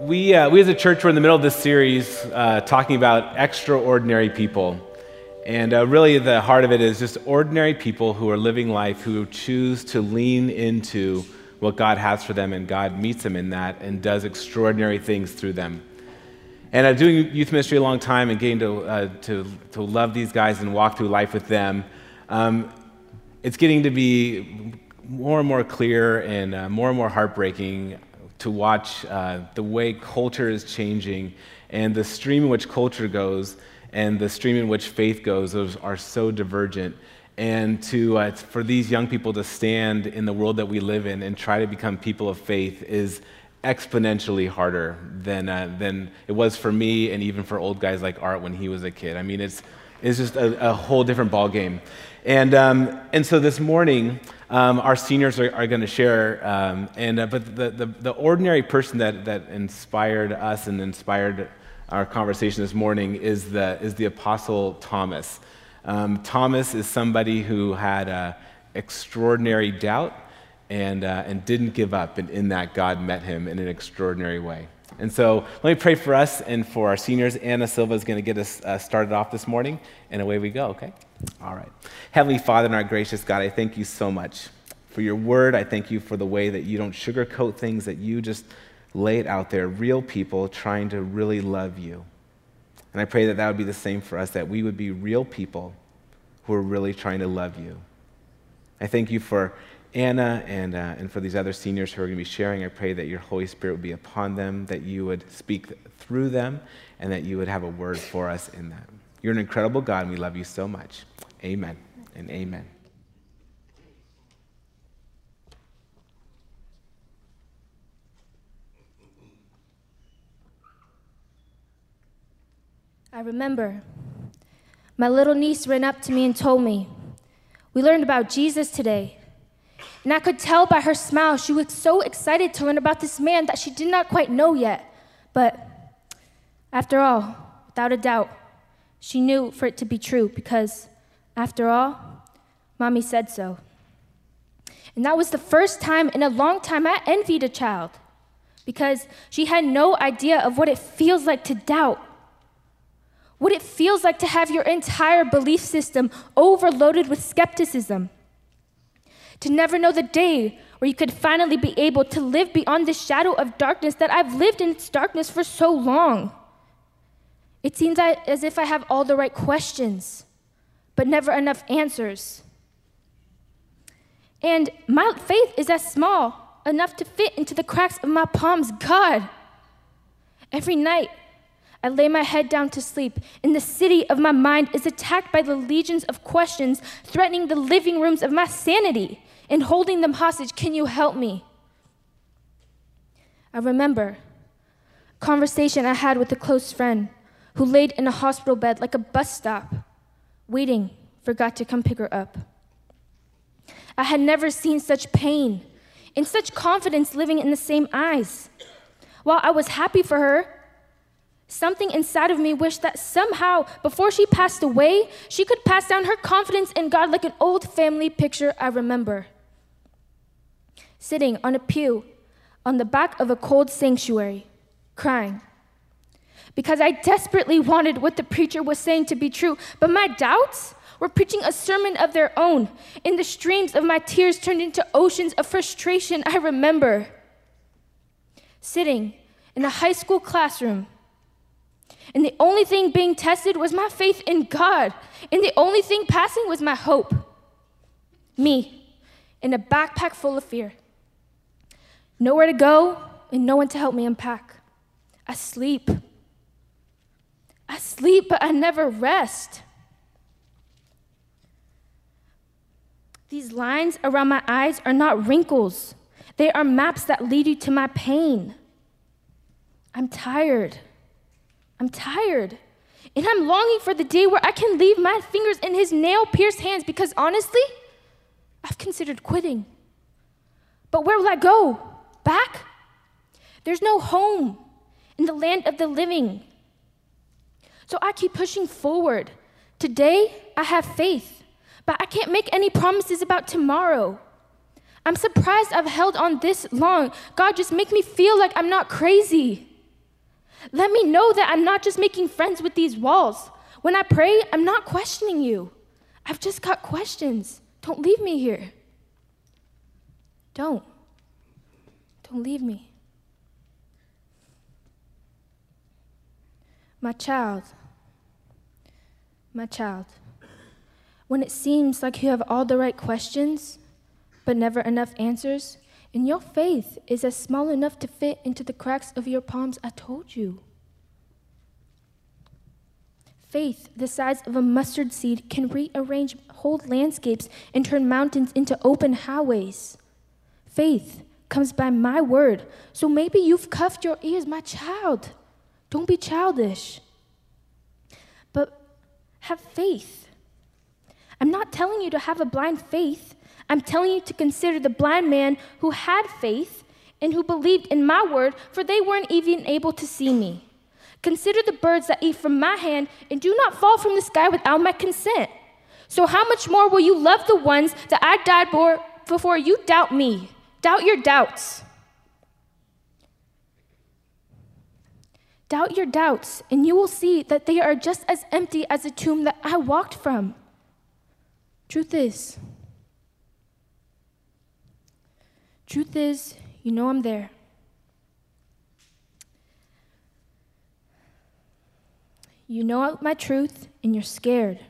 we, uh, we as a church, we're in the middle of this series uh, talking about extraordinary people. And uh, really, the heart of it is just ordinary people who are living life, who choose to lean into what God has for them, and God meets them in that and does extraordinary things through them. And uh, doing youth ministry a long time and getting to, uh, to, to love these guys and walk through life with them, um, it's getting to be more and more clear and uh, more and more heartbreaking to watch uh, the way culture is changing and the stream in which culture goes and the stream in which faith goes are so divergent. And to, uh, for these young people to stand in the world that we live in and try to become people of faith is exponentially harder than, uh, than it was for me and even for old guys like art when he was a kid. I mean it's, it's just a, a whole different ballgame and, um, and so this morning um, our seniors are, are going to share. Um, and, uh, but the, the, the, ordinary person that, that inspired us and inspired our conversation this morning is the, is the Apostle Thomas. Um, Thomas is somebody who had uh, extraordinary doubt and, uh, and didn't give up, and in that, God met him in an extraordinary way. And so let me pray for us and for our seniors. Anna Silva is going to get us uh, started off this morning, and away we go, okay? All right. Heavenly Father and our gracious God, I thank you so much for your word. I thank you for the way that you don't sugarcoat things, that you just lay it out there, real people trying to really love you. And I pray that that would be the same for us, that we would be real people who are really trying to love you. I thank you for Anna and, uh, and for these other seniors who are going to be sharing. I pray that your Holy Spirit would be upon them, that you would speak through them, and that you would have a word for us in that. You're an incredible God, and we love you so much. Amen and amen. I remember my little niece ran up to me and told me, We learned about Jesus today. And I could tell by her smile she was so excited to learn about this man that she did not quite know yet. But after all, without a doubt, she knew for it to be true because, after all, mommy said so. And that was the first time in a long time I envied a child because she had no idea of what it feels like to doubt. What it feels like to have your entire belief system overloaded with skepticism. To never know the day where you could finally be able to live beyond the shadow of darkness that I've lived in its darkness for so long. It seems as if I have all the right questions, but never enough answers. And my faith is as small enough to fit into the cracks of my palms. God, every night I lay my head down to sleep, and the city of my mind is attacked by the legions of questions threatening the living rooms of my sanity and holding them hostage. Can you help me? I remember a conversation I had with a close friend who laid in a hospital bed like a bus stop, waiting for God to come pick her up. I had never seen such pain and such confidence living in the same eyes. While I was happy for her, something inside of me wished that somehow, before she passed away, she could pass down her confidence in God like an old family picture I remember. Sitting on a pew on the back of a cold sanctuary, crying because I desperately wanted what the preacher was saying to be true, but my doubts were preaching a sermon of their own. In the streams of my tears turned into oceans of frustration. I remember sitting in a high school classroom, and the only thing being tested was my faith in God, and the only thing passing was my hope. Me, in a backpack full of fear. Nowhere to go, and no one to help me unpack. Asleep I sleep, but I never rest. These lines around my eyes are not wrinkles, they are maps that lead you to my pain. I'm tired. I'm tired. And I'm longing for the day where I can leave my fingers in his nail pierced hands because honestly, I've considered quitting. But where will I go? Back? There's no home in the land of the living. So I keep pushing forward. Today, I have faith, but I can't make any promises about tomorrow. I'm surprised I've held on this long. God, just make me feel like I'm not crazy. Let me know that I'm not just making friends with these walls. When I pray, I'm not questioning you. I've just got questions. Don't leave me here. Don't. Don't leave me. My child, my child, when it seems like you have all the right questions, but never enough answers, and your faith is as small enough to fit into the cracks of your palms, I told you. Faith, the size of a mustard seed, can rearrange whole landscapes and turn mountains into open highways. Faith comes by my word. So maybe you've cuffed your ears, my child. Don't be childish. Have faith. I'm not telling you to have a blind faith. I'm telling you to consider the blind man who had faith and who believed in my word, for they weren't even able to see me. Consider the birds that eat from my hand and do not fall from the sky without my consent. So, how much more will you love the ones that I died for before you doubt me? Doubt your doubts. Doubt your doubts, and you will see that they are just as empty as the tomb that I walked from. Truth is, truth is, you know I'm there. You know my truth, and you're scared.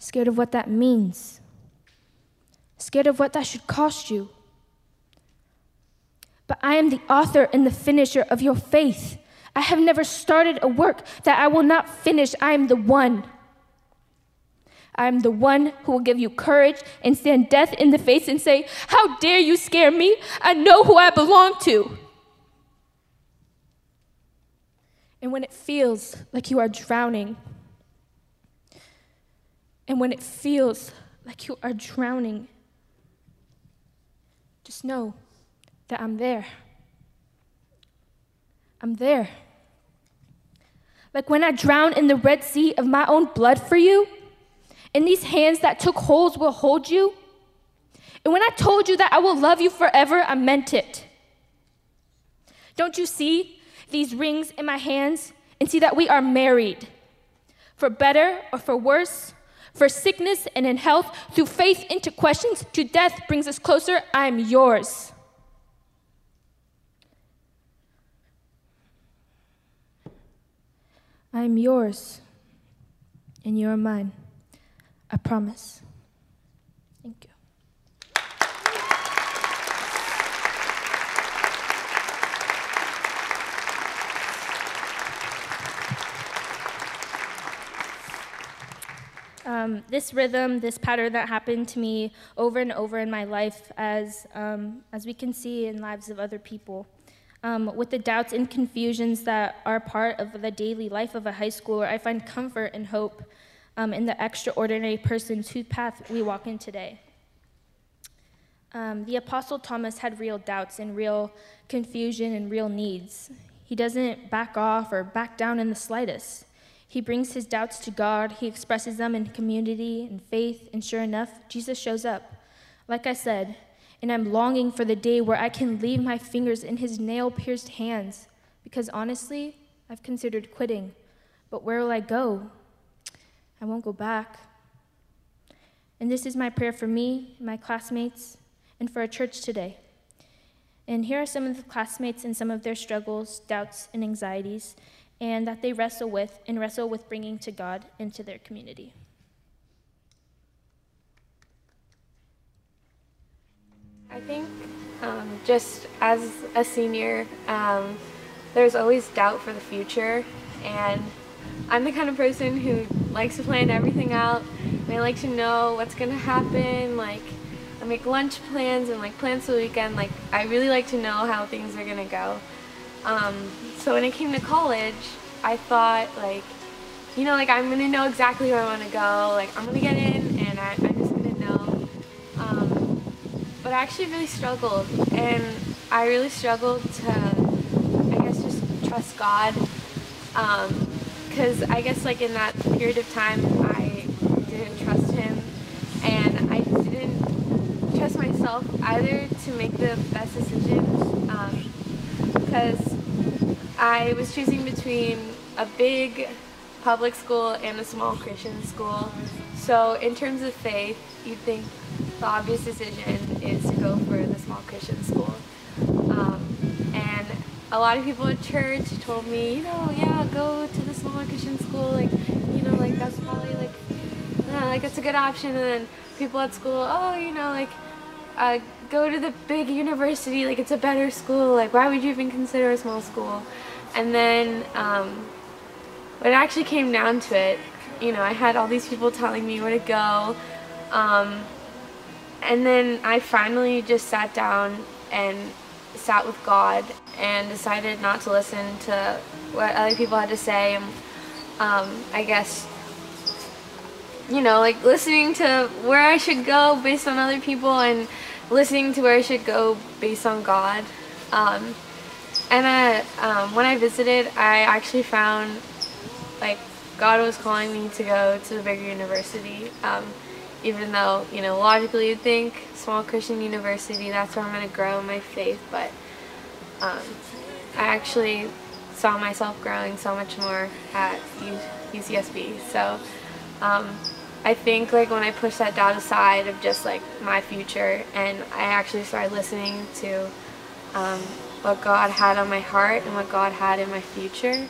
Scared of what that means. Scared of what that should cost you. But I am the author and the finisher of your faith. I have never started a work that I will not finish. I am the one. I am the one who will give you courage and stand death in the face and say, How dare you scare me? I know who I belong to. And when it feels like you are drowning, and when it feels like you are drowning, just know that I'm there. I'm there. Like when I drown in the Red Sea of my own blood for you, and these hands that took holes will hold you. And when I told you that I will love you forever, I meant it. Don't you see these rings in my hands and see that we are married? For better or for worse, for sickness and in health, through faith into questions, to death brings us closer. I am yours. I am yours, and you are mine. I promise. Thank you. Um, this rhythm, this pattern that happened to me over and over in my life, as, um, as we can see in lives of other people um, with the doubts and confusions that are part of the daily life of a high schooler, I find comfort and hope um, in the extraordinary persons whose path we walk in today. Um, the Apostle Thomas had real doubts and real confusion and real needs. He doesn't back off or back down in the slightest. He brings his doubts to God, he expresses them in community and faith, and sure enough, Jesus shows up. Like I said, and I'm longing for the day where I can leave my fingers in his nail pierced hands, because honestly, I've considered quitting. But where will I go? I won't go back. And this is my prayer for me, my classmates, and for our church today. And here are some of the classmates and some of their struggles, doubts, and anxieties, and that they wrestle with and wrestle with bringing to God into their community. I think um, just as a senior, um, there's always doubt for the future, and I'm the kind of person who likes to plan everything out. And I like to know what's gonna happen. Like, I make lunch plans and like plans for the weekend. Like, I really like to know how things are gonna go. Um, so when I came to college, I thought like, you know, like I'm gonna know exactly where I want to go. Like, I'm gonna get in, and I, I'm just but I actually really struggled, and I really struggled to, I guess, just trust God, because um, I guess like in that period of time, I didn't trust Him, and I didn't trust myself either to make the best decisions, because um, I was choosing between a big public school and a small Christian school. So in terms of faith, you'd think the obvious decision is to go for the small Christian school. Um, and a lot of people at church told me, you know, yeah, go to the smaller Christian school, like, you know, like that's probably like, yeah, like it's a good option. And then people at school, oh, you know, like, uh, go to the big university, like it's a better school. Like, why would you even consider a small school? And then um, when it actually came down to it, you know, I had all these people telling me where to go. Um, and then I finally just sat down and sat with God and decided not to listen to what other people had to say. And, um, I guess, you know, like listening to where I should go based on other people and listening to where I should go based on God. Um, and uh, um, when I visited, I actually found like God was calling me to go to the bigger university. Even though, you know, logically you'd think small Christian university, that's where I'm going to grow my faith. But um, I actually saw myself growing so much more at UCSB. So um, I think like when I pushed that doubt aside of just like my future and I actually started listening to um, what God had on my heart and what God had in my future.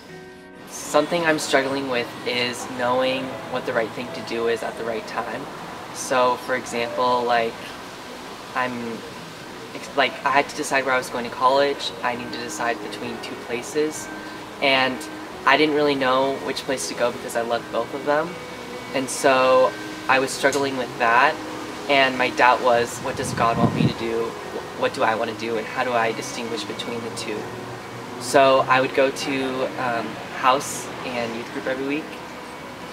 Something I'm struggling with is knowing what the right thing to do is at the right time. So, for example, like I'm like I had to decide where I was going to college. I needed to decide between two places, and I didn't really know which place to go because I loved both of them, and so I was struggling with that. And my doubt was, what does God want me to do? what do I want to do and how do I distinguish between the two. So I would go to um, house and youth group every week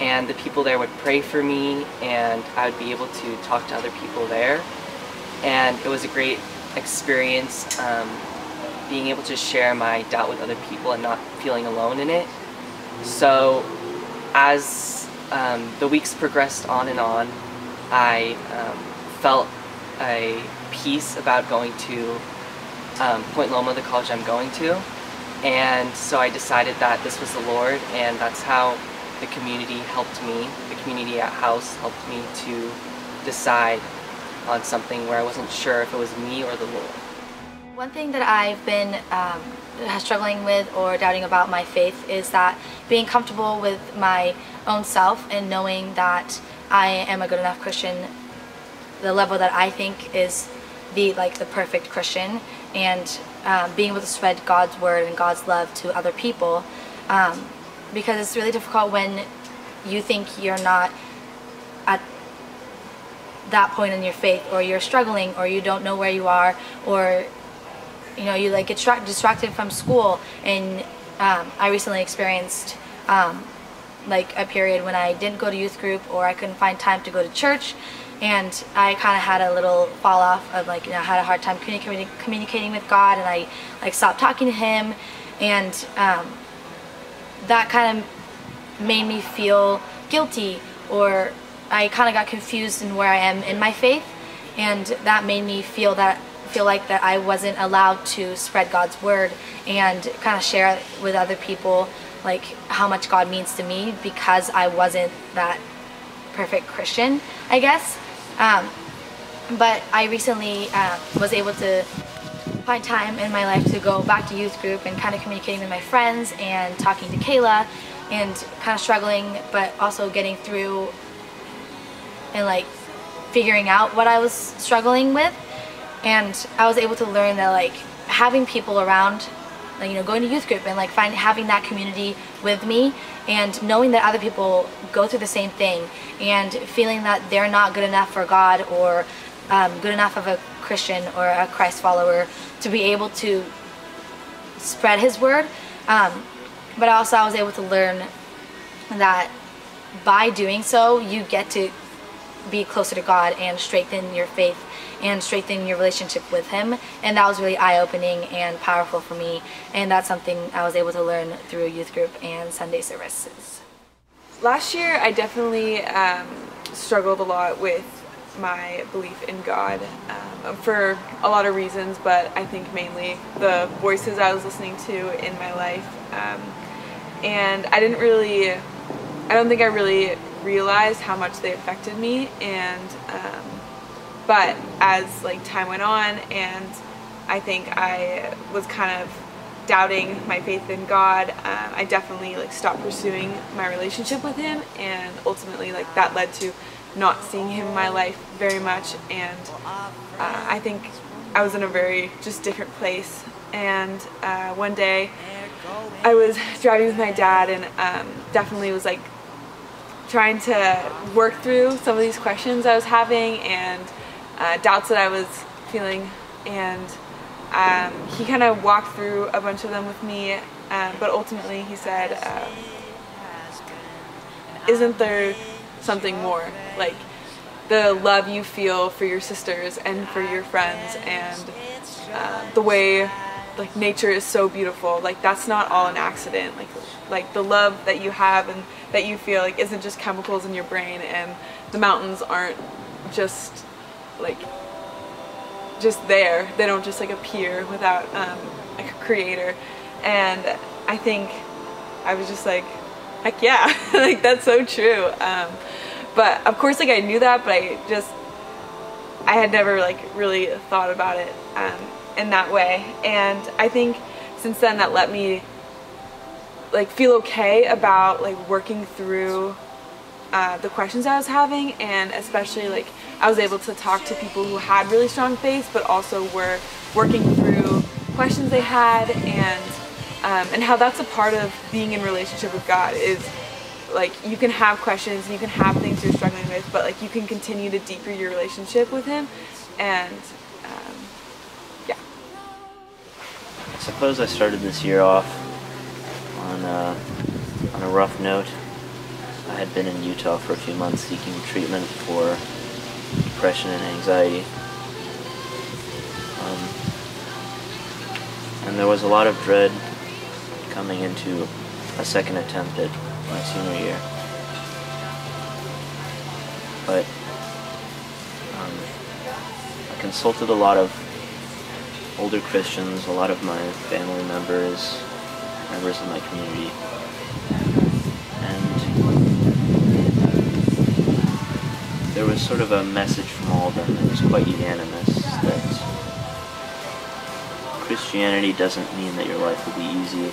and the people there would pray for me and I would be able to talk to other people there and it was a great experience um, being able to share my doubt with other people and not feeling alone in it. So as um, the weeks progressed on and on, I um, felt a peace about going to um, Point Loma, the college I'm going to. And so I decided that this was the Lord, and that's how the community helped me. The community at House helped me to decide on something where I wasn't sure if it was me or the Lord. One thing that I've been um, struggling with or doubting about my faith is that being comfortable with my own self and knowing that I am a good enough Christian, the level that I think is the like the perfect Christian and um, being able to spread God's word and God's love to other people um, because it's really difficult when you think you're not at that point in your faith or you're struggling or you don't know where you are or you know you like get distracted from school. And um, I recently experienced um, like a period when I didn't go to youth group or I couldn't find time to go to church. And I kind of had a little fall off of like you know I had a hard time communicating communicating with God and I like stopped talking to him. And um, that kind of made me feel guilty or I kind of got confused in where I am in my faith and that made me feel that feel like that I wasn't allowed to spread God's word and kind of share with other people like how much God means to me because I wasn't that perfect Christian, I guess. Um, but I recently uh, was able to find time in my life to go back to youth group and kind of communicating with my friends and talking to Kayla and kind of struggling but also getting through and like figuring out what I was struggling with. And I was able to learn that like having people around like, you know going to youth group and like find having that community with me and knowing that other people go through the same thing and feeling that they're not good enough for God or um, good enough of a Christian or a Christ follower to be able to spread his word um, but also I was able to learn that by doing so you get to be closer to God and strengthen your faith and strengthen your relationship with Him. And that was really eye opening and powerful for me. And that's something I was able to learn through youth group and Sunday services. Last year, I definitely um, struggled a lot with my belief in God um, for a lot of reasons, but I think mainly the voices I was listening to in my life. Um, and I didn't really, I don't think I really realized how much they affected me. And, um, but as like time went on and I think I was kind of doubting my faith in God, um, I definitely like stopped pursuing my relationship with Him, and ultimately like that led to not seeing Him in my life very much. And uh, I think I was in a very just different place. And uh, one day I was driving with my dad, and um, definitely was like trying to work through some of these questions I was having and uh, doubts that I was feeling and um, he kind of walked through a bunch of them with me, um, but ultimately he said, um, Isn't there something more? Like the love you feel for your sisters and for your friends, and uh, the way like nature is so beautiful. Like that's not all an accident. Like like the love that you have and that you feel like isn't just chemicals in your brain, and the mountains aren't just like just there. They don't just like appear without um, like a creator. And I think I was just like, heck yeah, like that's so true. Um, but of course, like I knew that, but I just I had never like really thought about it um, in that way. And I think since then that let me like feel okay about like working through uh, the questions I was having, and especially like I was able to talk to people who had really strong faith, but also were working through questions they had, and um, and how that's a part of being in relationship with God is like you can have questions you can have things you're struggling with, but like you can continue to deepen your relationship with Him, and um, yeah. I suppose I started this year off on a, on a rough note. I had been in Utah for a few months seeking treatment for depression and anxiety. Um, and there was a lot of dread coming into a second attempt at my senior year. But um, I consulted a lot of older Christians, a lot of my family members, members of my community. And there was sort of a message from all of them that was quite unanimous that Christianity doesn't mean that your life will be easy,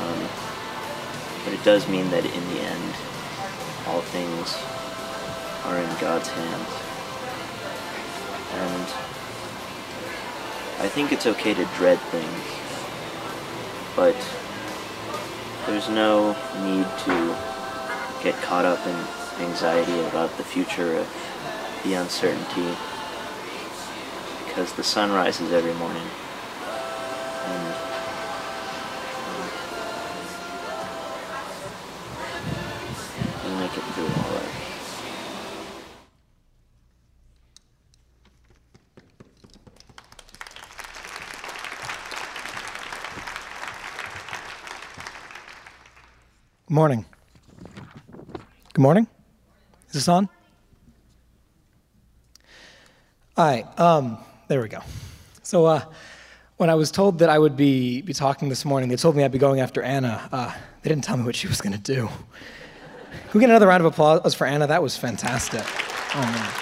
um, but it does mean that in the end, all things are in God's hands. And I think it's okay to dread things, but there's no need to get caught up in anxiety about the future, of the uncertainty, because the sun rises every morning. And we make it through all right. Morning. Good morning. Is this on? All right, um, there we go. So, uh, when I was told that I would be, be talking this morning, they told me I'd be going after Anna. Uh, they didn't tell me what she was going to do. Can we get another round of applause for Anna? That was fantastic. Oh, man.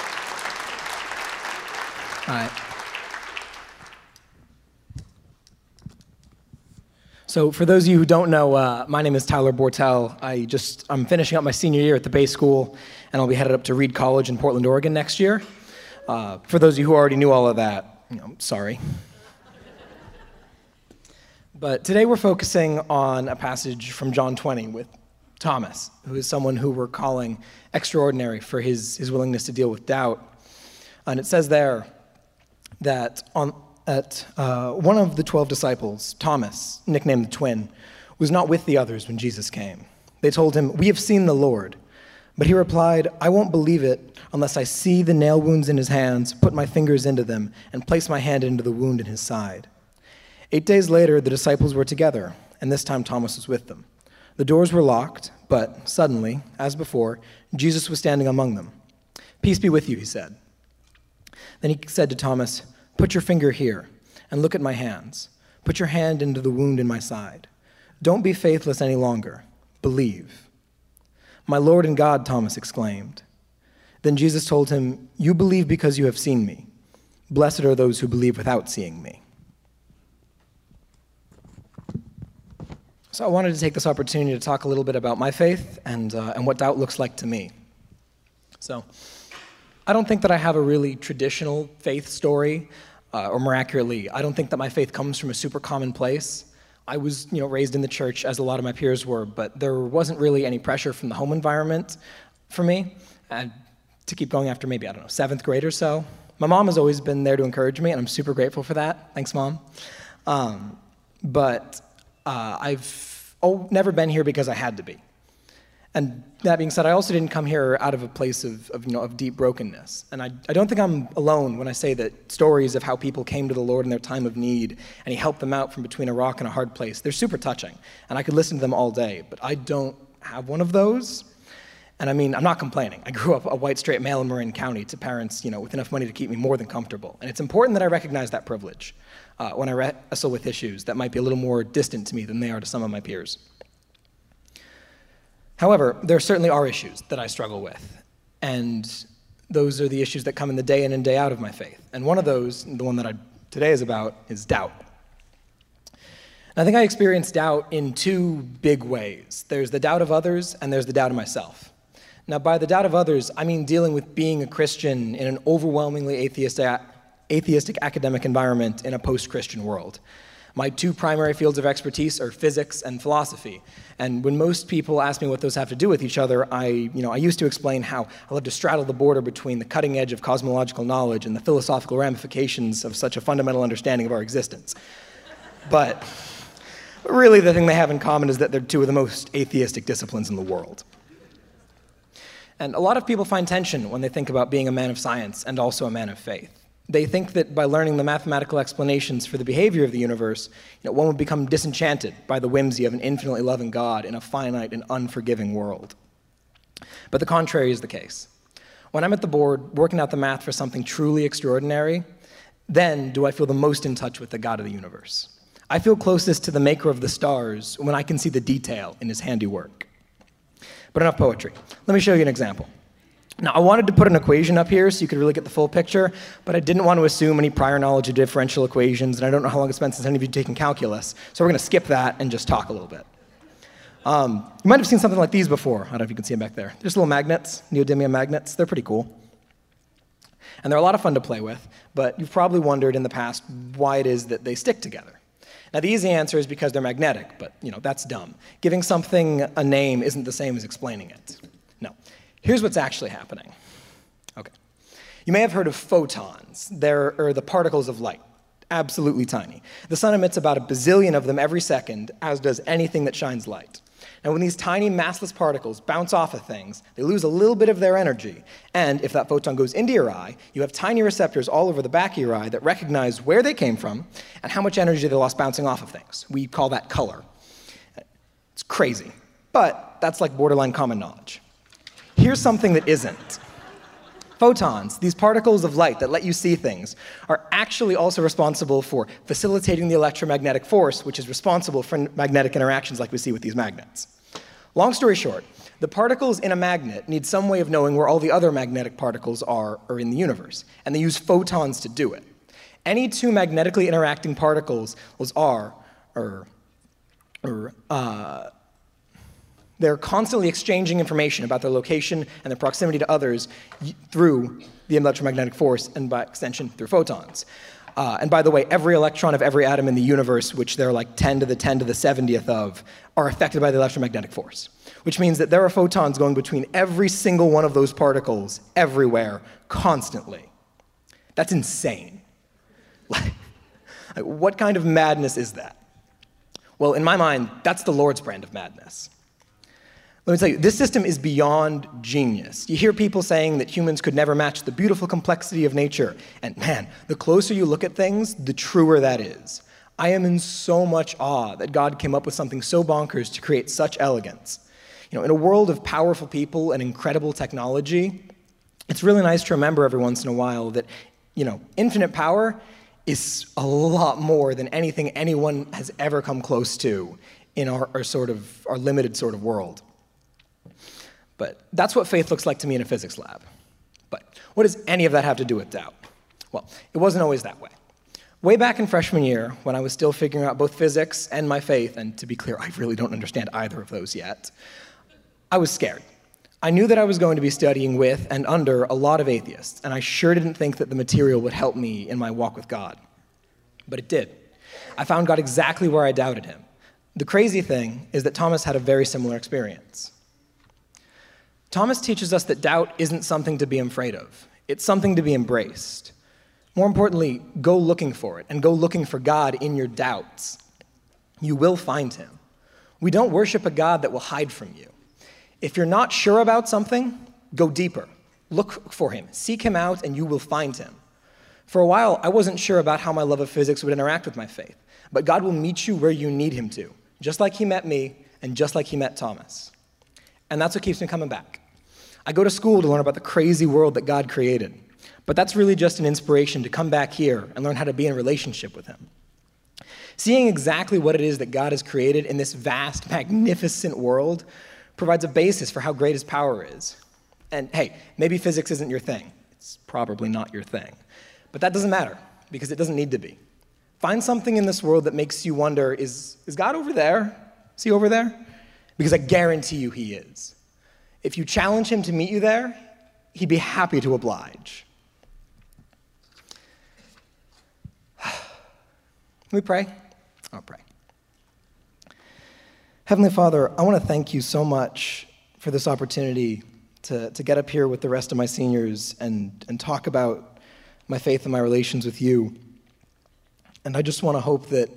All right. So, for those of you who don't know, uh, my name is Tyler Bortel. I just I'm finishing up my senior year at the Bay School, and I'll be headed up to Reed College in Portland, Oregon next year. Uh, for those of you who already knew all of that, you know, sorry. but today we're focusing on a passage from John 20 with Thomas, who is someone who we're calling extraordinary for his, his willingness to deal with doubt. And it says there that on at uh, one of the 12 disciples, Thomas, nicknamed the twin, was not with the others when Jesus came. They told him, We have seen the Lord. But he replied, I won't believe it unless I see the nail wounds in his hands, put my fingers into them, and place my hand into the wound in his side. Eight days later, the disciples were together, and this time Thomas was with them. The doors were locked, but suddenly, as before, Jesus was standing among them. Peace be with you, he said. Then he said to Thomas, Put your finger here and look at my hands. Put your hand into the wound in my side. Don't be faithless any longer. Believe. My Lord and God, Thomas exclaimed. Then Jesus told him, You believe because you have seen me. Blessed are those who believe without seeing me. So I wanted to take this opportunity to talk a little bit about my faith and, uh, and what doubt looks like to me. So I don't think that I have a really traditional faith story, uh, or accurately, I don't think that my faith comes from a super common place. I was, you know, raised in the church as a lot of my peers were, but there wasn't really any pressure from the home environment for me and to keep going after maybe, I don't know, seventh grade or so. My mom has always been there to encourage me, and I'm super grateful for that. Thanks, Mom. Um, but uh, I've oh, never been here because I had to be. And that being said, I also didn't come here out of a place of, of you know, of deep brokenness. And I, I don't think I'm alone when I say that stories of how people came to the Lord in their time of need and He helped them out from between a rock and a hard place, they're super touching. And I could listen to them all day, but I don't have one of those. And I mean, I'm not complaining. I grew up a white straight male in Marin County to parents, you know, with enough money to keep me more than comfortable. And it's important that I recognize that privilege uh, when I wrestle with issues that might be a little more distant to me than they are to some of my peers. However, there certainly are issues that I struggle with, and those are the issues that come in the day in and day out of my faith. And one of those, the one that I, today is about, is doubt. And I think I experience doubt in two big ways there's the doubt of others, and there's the doubt of myself. Now, by the doubt of others, I mean dealing with being a Christian in an overwhelmingly atheistic, atheistic academic environment in a post Christian world. My two primary fields of expertise are physics and philosophy. And when most people ask me what those have to do with each other, I, you know, I used to explain how I love to straddle the border between the cutting edge of cosmological knowledge and the philosophical ramifications of such a fundamental understanding of our existence. But really, the thing they have in common is that they're two of the most atheistic disciplines in the world. And a lot of people find tension when they think about being a man of science and also a man of faith. They think that by learning the mathematical explanations for the behavior of the universe, you know, one would become disenchanted by the whimsy of an infinitely loving God in a finite and unforgiving world. But the contrary is the case. When I'm at the board working out the math for something truly extraordinary, then do I feel the most in touch with the God of the universe. I feel closest to the maker of the stars when I can see the detail in his handiwork. But enough poetry. Let me show you an example. Now, I wanted to put an equation up here so you could really get the full picture, but I didn't want to assume any prior knowledge of differential equations, and I don't know how long it's been since any of you taken calculus, so we're going to skip that and just talk a little bit. Um, you might have seen something like these before. I don't know if you can see them back there. There's little magnets, neodymium magnets. They're pretty cool. And they're a lot of fun to play with, but you've probably wondered in the past why it is that they stick together. Now, the easy answer is because they're magnetic, but you know, that's dumb. Giving something a name isn't the same as explaining it. Here's what's actually happening. Okay. You may have heard of photons. They're the particles of light. Absolutely tiny. The sun emits about a bazillion of them every second, as does anything that shines light. And when these tiny massless particles bounce off of things, they lose a little bit of their energy. And if that photon goes into your eye, you have tiny receptors all over the back of your eye that recognize where they came from and how much energy they lost bouncing off of things. We call that color. It's crazy. But that's like borderline common knowledge. Here's something that isn't. Photons, these particles of light that let you see things, are actually also responsible for facilitating the electromagnetic force, which is responsible for magnetic interactions like we see with these magnets. Long story short, the particles in a magnet need some way of knowing where all the other magnetic particles are, are in the universe, and they use photons to do it. Any two magnetically interacting particles are, or, or uh, they're constantly exchanging information about their location and their proximity to others through the electromagnetic force and by extension through photons. Uh, and by the way, every electron of every atom in the universe, which there are like 10 to the 10 to the 70th of, are affected by the electromagnetic force. Which means that there are photons going between every single one of those particles everywhere, constantly. That's insane. Like, what kind of madness is that? Well, in my mind, that's the Lord's brand of madness. Let me tell you, this system is beyond genius. You hear people saying that humans could never match the beautiful complexity of nature. And man, the closer you look at things, the truer that is. I am in so much awe that God came up with something so bonkers to create such elegance. You know, in a world of powerful people and incredible technology, It's really nice to remember every once in a while that, you know, infinite power is a lot more than anything anyone has ever come close to in our, our sort of our limited sort of world. But that's what faith looks like to me in a physics lab. But what does any of that have to do with doubt? Well, it wasn't always that way. Way back in freshman year, when I was still figuring out both physics and my faith, and to be clear, I really don't understand either of those yet, I was scared. I knew that I was going to be studying with and under a lot of atheists, and I sure didn't think that the material would help me in my walk with God. But it did. I found God exactly where I doubted him. The crazy thing is that Thomas had a very similar experience. Thomas teaches us that doubt isn't something to be afraid of, it's something to be embraced. More importantly, go looking for it and go looking for God in your doubts. You will find him. We don't worship a God that will hide from you. If you're not sure about something, go deeper. Look for him, seek him out, and you will find him. For a while, I wasn't sure about how my love of physics would interact with my faith, but God will meet you where you need him to, just like he met me and just like he met Thomas. And that's what keeps me coming back. I go to school to learn about the crazy world that God created, but that's really just an inspiration to come back here and learn how to be in relationship with him. Seeing exactly what it is that God has created in this vast, magnificent world provides a basis for how great his power is. And hey, maybe physics isn't your thing. It's probably not your thing. But that doesn't matter because it doesn't need to be. Find something in this world that makes you wonder is, is God over there? Is he over there? Because I guarantee you he is. If you challenge him to meet you there, he'd be happy to oblige. we pray? I'll pray. Heavenly Father, I want to thank you so much for this opportunity to, to get up here with the rest of my seniors and, and talk about my faith and my relations with you. And I just want to hope that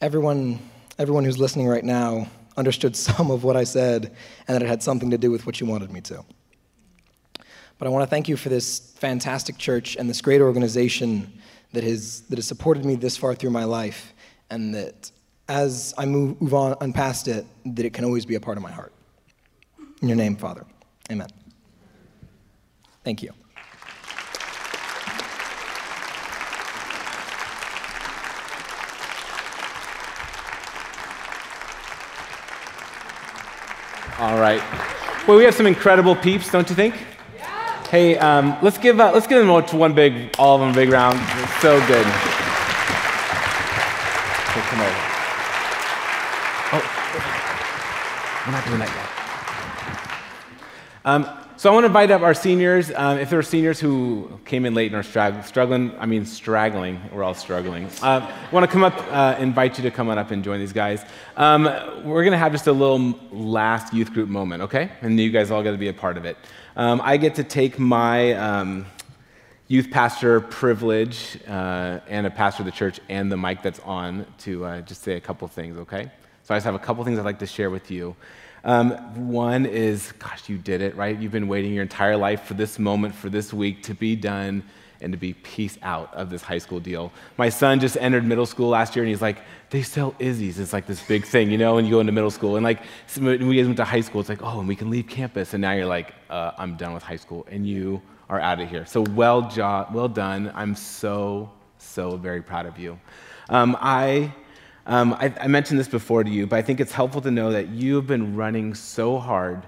everyone, everyone who's listening right now understood some of what I said and that it had something to do with what you wanted me to. But I want to thank you for this fantastic church and this great organization that has, that has supported me this far through my life and that as I move, move on, on past it, that it can always be a part of my heart. In your name, Father. Amen. Thank you. All right. Well, we have some incredible peeps, don't you think? Yeah. Hey, um, let's give uh, let's give them all to one big, all of them a big round. It's so good. Come over. Oh, we're not doing that yet. Um, so I want to invite up our seniors. Um, if there are seniors who came in late and are strag- struggling, I mean straggling, we're all struggling. Uh, want to come up, uh, invite you to come on up and join these guys. Um, we're going to have just a little last youth group moment, okay? And you guys all got to be a part of it. Um, I get to take my um, youth pastor privilege uh, and a pastor of the church and the mic that's on to uh, just say a couple things, okay? So I just have a couple things I'd like to share with you. Um, one is, gosh, you did it, right? You've been waiting your entire life for this moment, for this week to be done and to be peace out of this high school deal. My son just entered middle school last year and he's like, they sell Izzy's. It's like this big thing, you know, when you go into middle school. And like, when we went to high school, it's like, oh, and we can leave campus. And now you're like, uh, I'm done with high school. And you are out of here. So well, jo- well done. I'm so, so very proud of you. Um, I um, I, I mentioned this before to you, but I think it's helpful to know that you have been running so hard,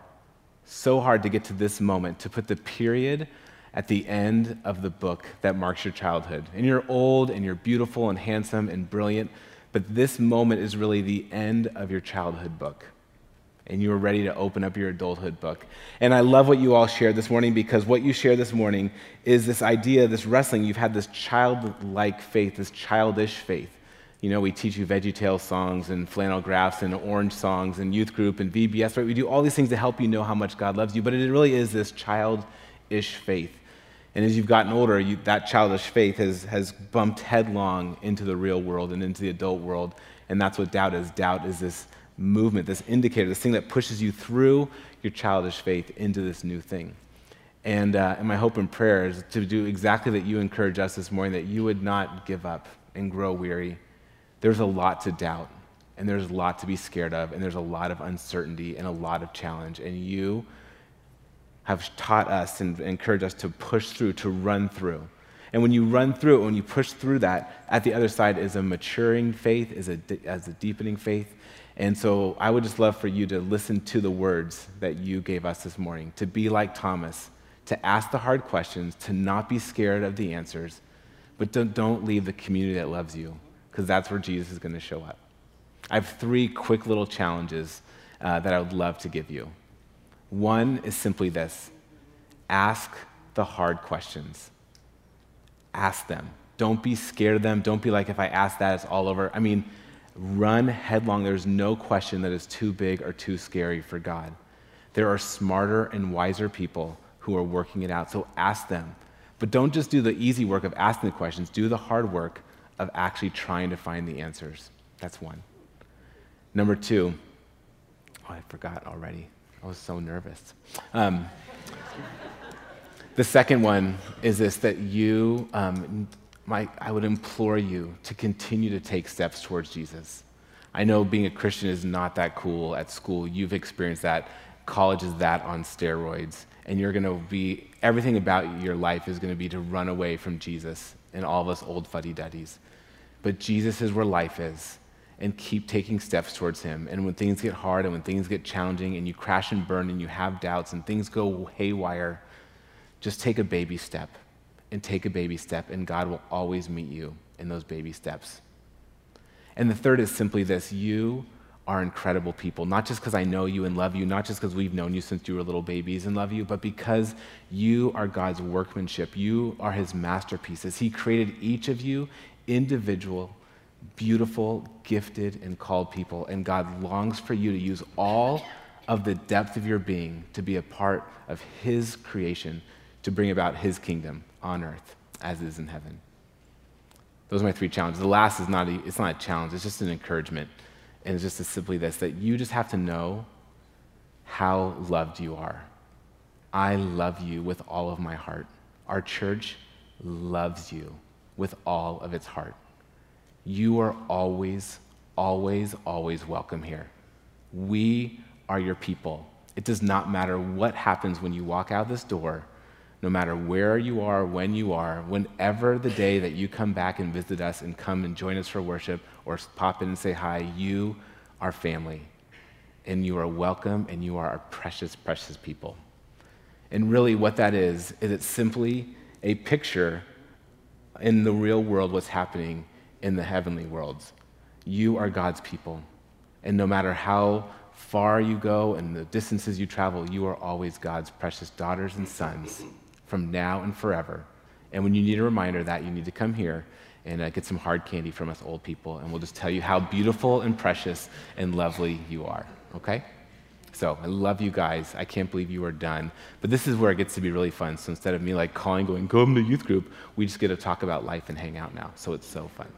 so hard to get to this moment, to put the period at the end of the book that marks your childhood. And you're old and you're beautiful and handsome and brilliant, but this moment is really the end of your childhood book. And you are ready to open up your adulthood book. And I love what you all shared this morning because what you shared this morning is this idea, this wrestling. You've had this childlike faith, this childish faith you know, we teach you Veggie VeggieTales songs and flannel graphs and orange songs and youth group and VBS, right? We do all these things to help you know how much God loves you, but it really is this childish faith. And as you've gotten older, you, that childish faith has, has bumped headlong into the real world and into the adult world. And that's what doubt is. Doubt is this movement, this indicator, this thing that pushes you through your childish faith into this new thing. And, uh, and my hope and prayer is to do exactly that you encourage us this morning, that you would not give up and grow weary there's a lot to doubt, and there's a lot to be scared of, and there's a lot of uncertainty and a lot of challenge. And you, have taught us and encouraged us to push through, to run through. And when you run through it, when you push through that, at the other side is a maturing faith, is a, as a deepening faith. And so I would just love for you to listen to the words that you gave us this morning, to be like Thomas, to ask the hard questions, to not be scared of the answers, but don't, don't leave the community that loves you, because that's where Jesus is going to show up. I have three quick little challenges uh, that I would love to give you. One is simply this ask the hard questions. Ask them. Don't be scared of them. Don't be like, if I ask that, it's all over. I mean, run headlong. There's no question that is too big or too scary for God. There are smarter and wiser people who are working it out, so ask them. But don't just do the easy work of asking the questions, do the hard work of actually trying to find the answers. That's one. Number two, oh, I forgot already. I was so nervous. Um, the second one is this that you, um, my, I would implore you to continue to take steps towards Jesus. I know being a Christian is not that cool at school. You've experienced that. College is that on steroids. And you're going to be, everything about your life is going to be to run away from Jesus and all of us old fuddy duddies. But Jesus is where life is and keep taking steps towards Him. And when things get hard and when things get challenging and you crash and burn and you have doubts and things go haywire, just take a baby step and take a baby step, and God will always meet you in those baby steps. And the third is simply this you are incredible people, not just because I know you and love you, not just because we've known you since you were little babies and love you, but because you are God's workmanship. You are His masterpieces. He created each of you individual beautiful, gifted, and called people. And God longs for you to use all of the depth of your being to be a part of His creation to bring about His kingdom on earth as it is in heaven. Those are my three challenges. The last is not a, it's not a challenge, it's just an encouragement. And it's just as simply this that you just have to know how loved you are. I love you with all of my heart. Our church loves you with all of its heart. You are always, always, always welcome here. We are your people. It does not matter what happens when you walk out this door, no matter where you are, when you are, whenever the day that you come back and visit us and come and join us for worship or pop in and say hi, you are family. And you are welcome and you are our precious, precious people. And really, what that is, is it's simply a picture in the real world what's happening in the heavenly worlds. You are God's people. And no matter how far you go and the distances you travel, you are always God's precious daughters and sons from now and forever. And when you need a reminder of that, you need to come here and uh, get some hard candy from us old people, and we'll just tell you how beautiful and precious and lovely you are, okay? So I love you guys. I can't believe you are done. But this is where it gets to be really fun. So instead of me like calling, going, come to youth group, we just get to talk about life and hang out now. So it's so fun.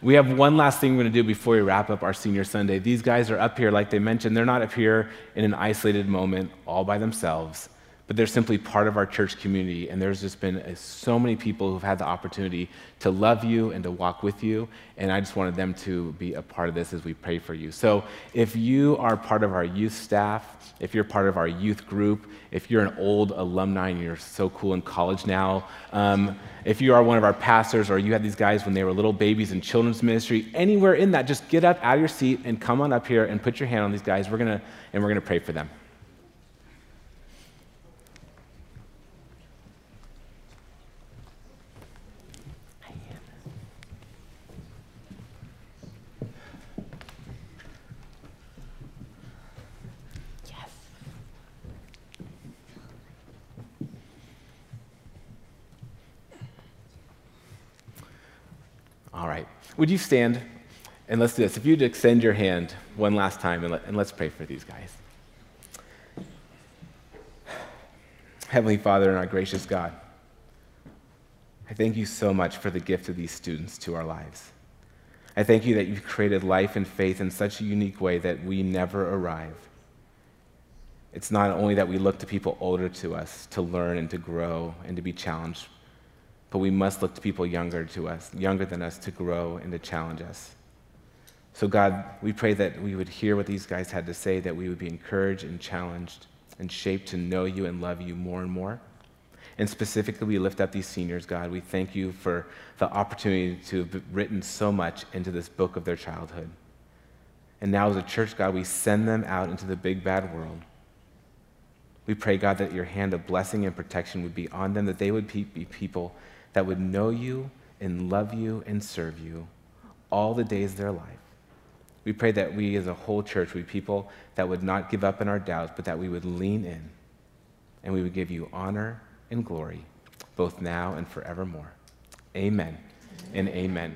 We have one last thing we're going to do before we wrap up our senior Sunday. These guys are up here, like they mentioned, they're not up here in an isolated moment all by themselves but they're simply part of our church community. And there's just been uh, so many people who've had the opportunity to love you and to walk with you. And I just wanted them to be a part of this as we pray for you. So if you are part of our youth staff, if you're part of our youth group, if you're an old alumni and you're so cool in college now, um, if you are one of our pastors or you had these guys when they were little babies in children's ministry, anywhere in that, just get up out of your seat and come on up here and put your hand on these guys. We're gonna and we're gonna pray for them. All right. Would you stand and let's do this? If you'd extend your hand one last time and, let, and let's pray for these guys. Heavenly Father and our gracious God, I thank you so much for the gift of these students to our lives. I thank you that you've created life and faith in such a unique way that we never arrive. It's not only that we look to people older to us to learn and to grow and to be challenged, but we must look to people younger to us, younger than us, to grow and to challenge us. So, God, we pray that we would hear what these guys had to say, that we would be encouraged and challenged, and shaped to know you and love you more and more. And specifically, we lift up these seniors, God. We thank you for the opportunity to have written so much into this book of their childhood. And now, as a church, God, we send them out into the big bad world. We pray, God, that your hand of blessing and protection would be on them, that they would be people that would know you and love you and serve you all the days of their life. We pray that we as a whole church would be people that would not give up in our doubts, but that we would lean in and we would give you honor and glory, both now and forevermore. Amen and amen.